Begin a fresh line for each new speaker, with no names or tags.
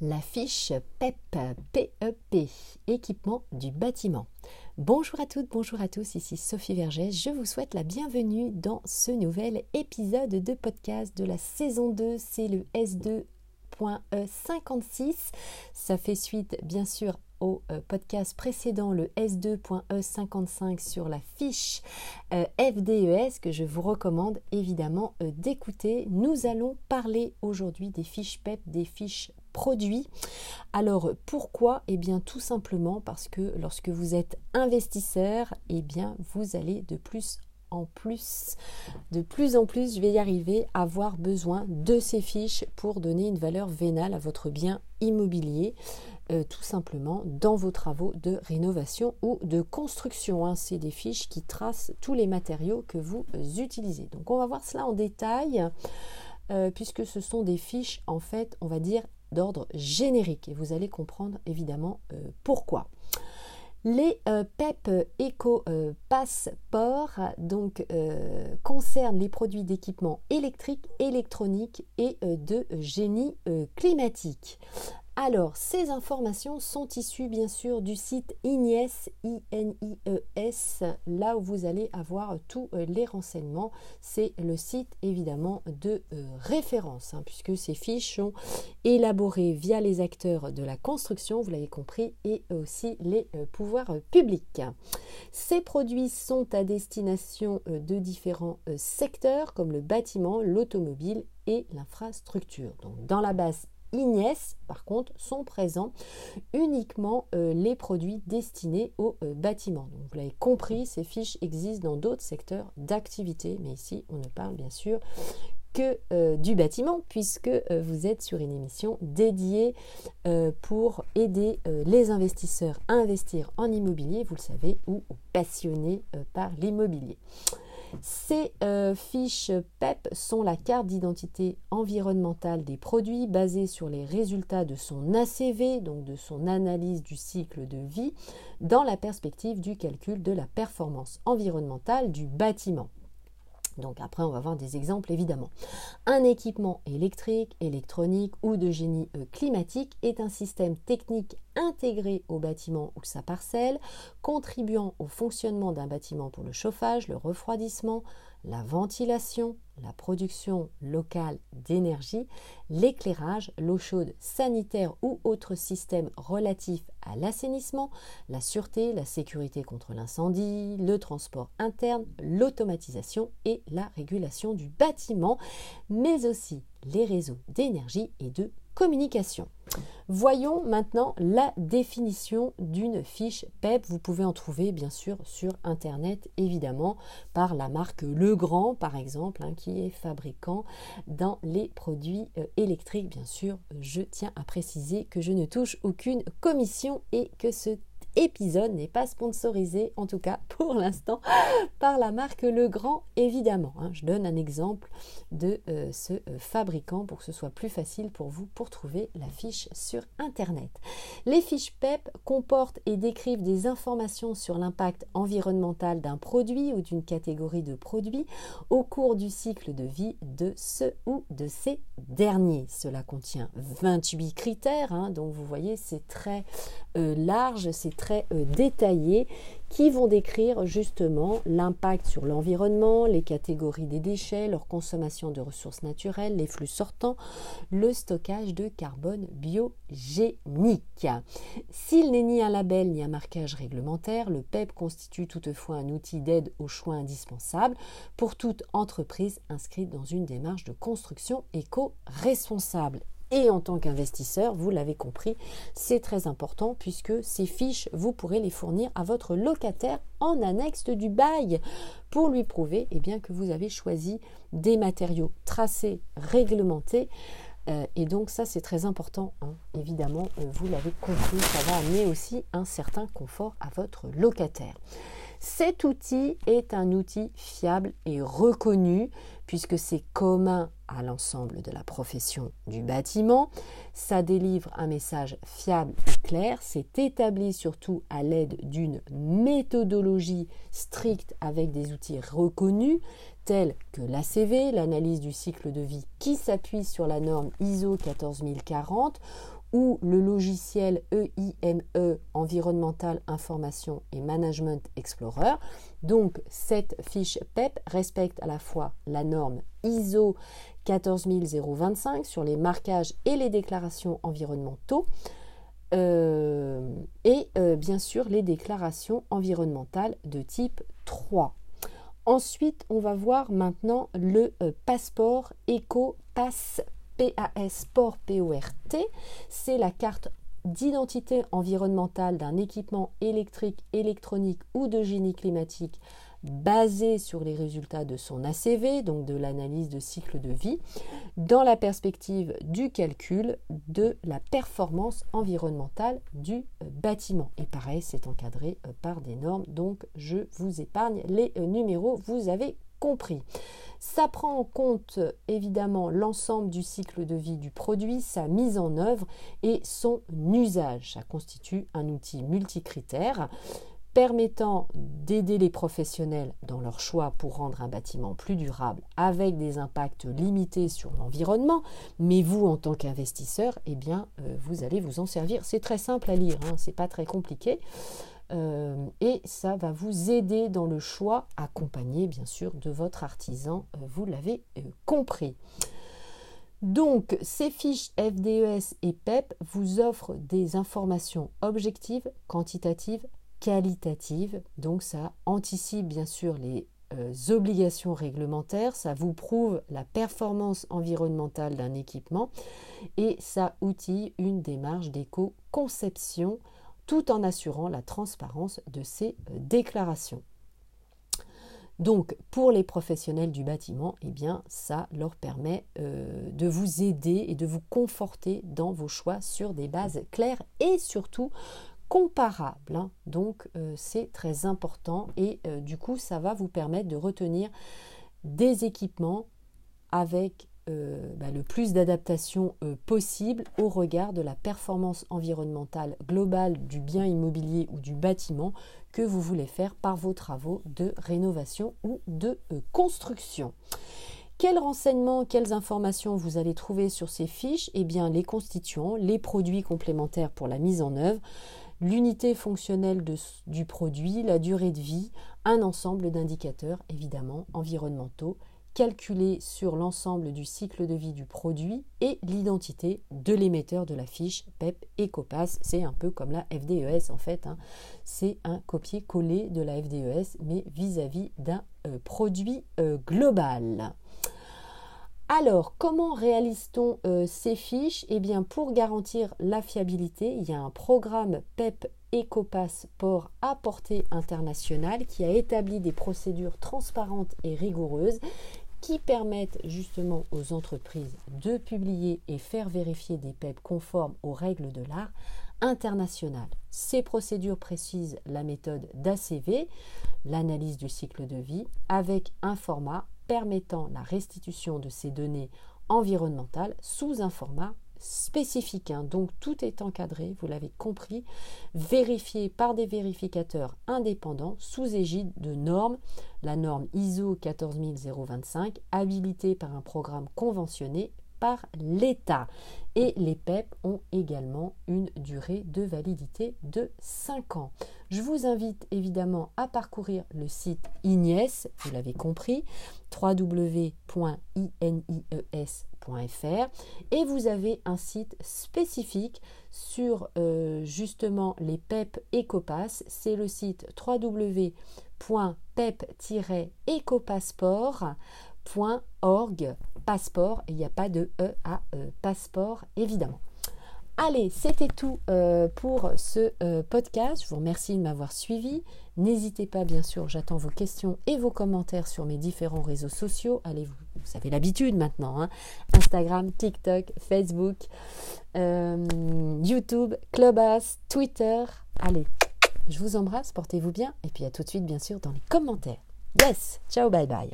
la fiche PEP, PEP, équipement du bâtiment. Bonjour à toutes, bonjour à tous, ici Sophie Vergès. Je vous souhaite la bienvenue dans ce nouvel épisode de podcast de la saison 2. C'est le S2.56. Ça fait suite, bien sûr, au euh, podcast précédent, le S2.E55 sur la fiche euh, FDES que je vous recommande évidemment euh, d'écouter. Nous allons parler aujourd'hui des fiches PEP, des fiches produits. Alors pourquoi? Eh bien tout simplement parce que lorsque vous êtes investisseur, eh bien vous allez de plus en plus, de plus en plus, je vais y arriver, avoir besoin de ces fiches pour donner une valeur vénale à votre bien immobilier. Euh, tout simplement dans vos travaux de rénovation ou de construction. Hein. C'est des fiches qui tracent tous les matériaux que vous utilisez. Donc on va voir cela en détail. Euh, puisque ce sont des fiches en fait on va dire d'ordre générique et vous allez comprendre évidemment euh, pourquoi. Les PEP Eco Passport donc concernent les produits d'équipement électrique, électronique et de génie climatique. Alors, ces informations sont issues bien sûr du site INIES, I-N-I-E-S, là où vous allez avoir tous euh, les renseignements. C'est le site évidemment de euh, référence, hein, puisque ces fiches sont élaborées via les acteurs de la construction, vous l'avez compris, et aussi les euh, pouvoirs publics. Ces produits sont à destination de différents secteurs comme le bâtiment, l'automobile et l'infrastructure. Donc, dans la base Ignès, par contre, sont présents uniquement euh, les produits destinés au euh, bâtiment. Donc, vous l'avez compris, ces fiches existent dans d'autres secteurs d'activité, mais ici, on ne parle bien sûr que euh, du bâtiment, puisque vous êtes sur une émission dédiée pour aider les investisseurs à investir en immobilier, vous le savez, ou passionnés par l'immobilier. Ces euh, fiches PEP sont la carte d'identité environnementale des produits basée sur les résultats de son ACV, donc de son analyse du cycle de vie, dans la perspective du calcul de la performance environnementale du bâtiment. Donc après, on va voir des exemples évidemment. Un équipement électrique, électronique ou de génie euh, climatique est un système technique intégré au bâtiment ou sa parcelle, contribuant au fonctionnement d'un bâtiment pour le chauffage, le refroidissement, la ventilation, la production locale d'énergie, l'éclairage, l'eau chaude sanitaire ou autres systèmes relatifs à l'assainissement, la sûreté, la sécurité contre l'incendie, le transport interne, l'automatisation et la régulation du bâtiment, mais aussi les réseaux d'énergie et de communication. Voyons maintenant la définition d'une fiche PEP. Vous pouvez en trouver bien sûr sur Internet, évidemment, par la marque Legrand, par exemple, hein, qui est fabricant dans les produits euh, électriques. Bien sûr, je tiens à préciser que je ne touche aucune commission et que ce épisode n'est pas sponsorisé, en tout cas pour l'instant, par la marque Legrand, évidemment. Hein. Je donne un exemple de euh, ce euh, fabricant pour que ce soit plus facile pour vous pour trouver la fiche sur Internet. Les fiches PEP comportent et décrivent des informations sur l'impact environnemental d'un produit ou d'une catégorie de produits au cours du cycle de vie de ce ou de ces derniers. Cela contient 28 critères, hein, donc vous voyez c'est très euh, large, c'est très détaillé qui vont décrire justement l'impact sur l'environnement, les catégories des déchets, leur consommation de ressources naturelles, les flux sortants, le stockage de carbone biogénique. S'il n'est ni un label ni un marquage réglementaire, le PEP constitue toutefois un outil d'aide aux choix indispensables pour toute entreprise inscrite dans une démarche de construction éco-responsable et en tant qu'investisseur, vous l'avez compris, c'est très important puisque ces fiches, vous pourrez les fournir à votre locataire en annexe du bail pour lui prouver eh bien, que vous avez choisi des matériaux tracés, réglementés. Euh, et donc ça c'est très important, hein. évidemment, euh, vous l'avez compris, ça va amener aussi un certain confort à votre locataire. Cet outil est un outil fiable et reconnu puisque c'est commun à l'ensemble de la profession du bâtiment. Ça délivre un message fiable et clair. C'est établi surtout à l'aide d'une méthodologie stricte avec des outils reconnus tels que l'ACV, l'analyse du cycle de vie qui s'appuie sur la norme ISO 14040 ou le logiciel EIME e, Environmental Information et Management Explorer. Donc cette fiche PEP respecte à la fois la norme ISO 14025 sur les marquages et les déclarations environnementaux euh, et euh, bien sûr les déclarations environnementales de type 3. Ensuite, on va voir maintenant le euh, passeport EcoPass PAS Port. C'est la carte d'identité environnementale d'un équipement électrique, électronique ou de génie climatique basé sur les résultats de son ACV, donc de l'analyse de cycle de vie, dans la perspective du calcul de la performance environnementale du euh, bâtiment. Et pareil, c'est encadré euh, par des normes, donc je vous épargne les euh, numéros, vous avez compris. Ça prend en compte évidemment l'ensemble du cycle de vie du produit, sa mise en œuvre et son usage. Ça constitue un outil multicritère permettant d'aider les professionnels dans leur choix pour rendre un bâtiment plus durable avec des impacts limités sur l'environnement, mais vous en tant qu'investisseur, eh bien, euh, vous allez vous en servir. C'est très simple à lire, hein, c'est pas très compliqué. Euh, et ça va vous aider dans le choix accompagné bien sûr de votre artisan, euh, vous l'avez compris. Donc, ces fiches FDES et PEP vous offrent des informations objectives, quantitatives, qualitative. Donc ça anticipe bien sûr les euh, obligations réglementaires, ça vous prouve la performance environnementale d'un équipement et ça outille une démarche d'éco-conception tout en assurant la transparence de ces euh, déclarations. Donc pour les professionnels du bâtiment, eh bien ça leur permet euh, de vous aider et de vous conforter dans vos choix sur des bases claires et surtout comparable. Hein. Donc euh, c'est très important et du coup ça va vous permettre de retenir des équipements avec euh, bah, le plus d'adaptation possible au regard de la performance environnementale globale du bien immobilier ou du bâtiment que vous voulez faire par vos travaux de rénovation ou de construction. Quels renseignements, quelles informations vous allez trouver sur ces fiches? Eh bien, les constituants, les produits complémentaires pour la mise en œuvre, l'unité fonctionnelle du produit, la durée de vie, un ensemble d'indicateurs évidemment environnementaux calculés sur l'ensemble du cycle de vie du produit et l'identité de l'émetteur de la fiche PEP EcoPass. C'est un peu comme la FDES en fait. Hein. C'est un copier-coller de la FDES mais vis-à-vis d'un euh, produit euh, global. Alors, comment réalise-t-on euh, ces fiches? Eh bien, pour garantir la fiabilité, il y a un programme PEP Ecopass Port à portée internationale qui a établi des procédures transparentes et rigoureuses qui permettent justement aux entreprises de publier et faire vérifier des PEP conformes aux règles de l'art international. Ces procédures précisent la méthode d'ACV, l'analyse du cycle de vie, avec un format permettant la restitution de ces données environnementales sous un format spécifique. Hein. Donc tout est encadré, vous l'avez compris, vérifié par des vérificateurs indépendants sous égide de normes, la norme ISO 14025, habilitée par un programme conventionné l'État. Et les PEP ont également une durée de validité de 5 ans. Je vous invite évidemment à parcourir le site INIES, vous l'avez compris, www.inies.fr et vous avez un site spécifique sur euh, justement les PEP EcoPass, c'est le site www.pep-ecopasseport.org passeport, il n'y a pas de E à e, passeport évidemment. Allez, c'était tout euh, pour ce euh, podcast. Je vous remercie de m'avoir suivi. N'hésitez pas, bien sûr, j'attends vos questions et vos commentaires sur mes différents réseaux sociaux. Allez, vous, vous avez l'habitude maintenant. Hein. Instagram, TikTok, Facebook, euh, YouTube, Clubhouse, Twitter. Allez, je vous embrasse, portez-vous bien. Et puis à tout de suite, bien sûr, dans les commentaires. Yes, ciao, bye bye.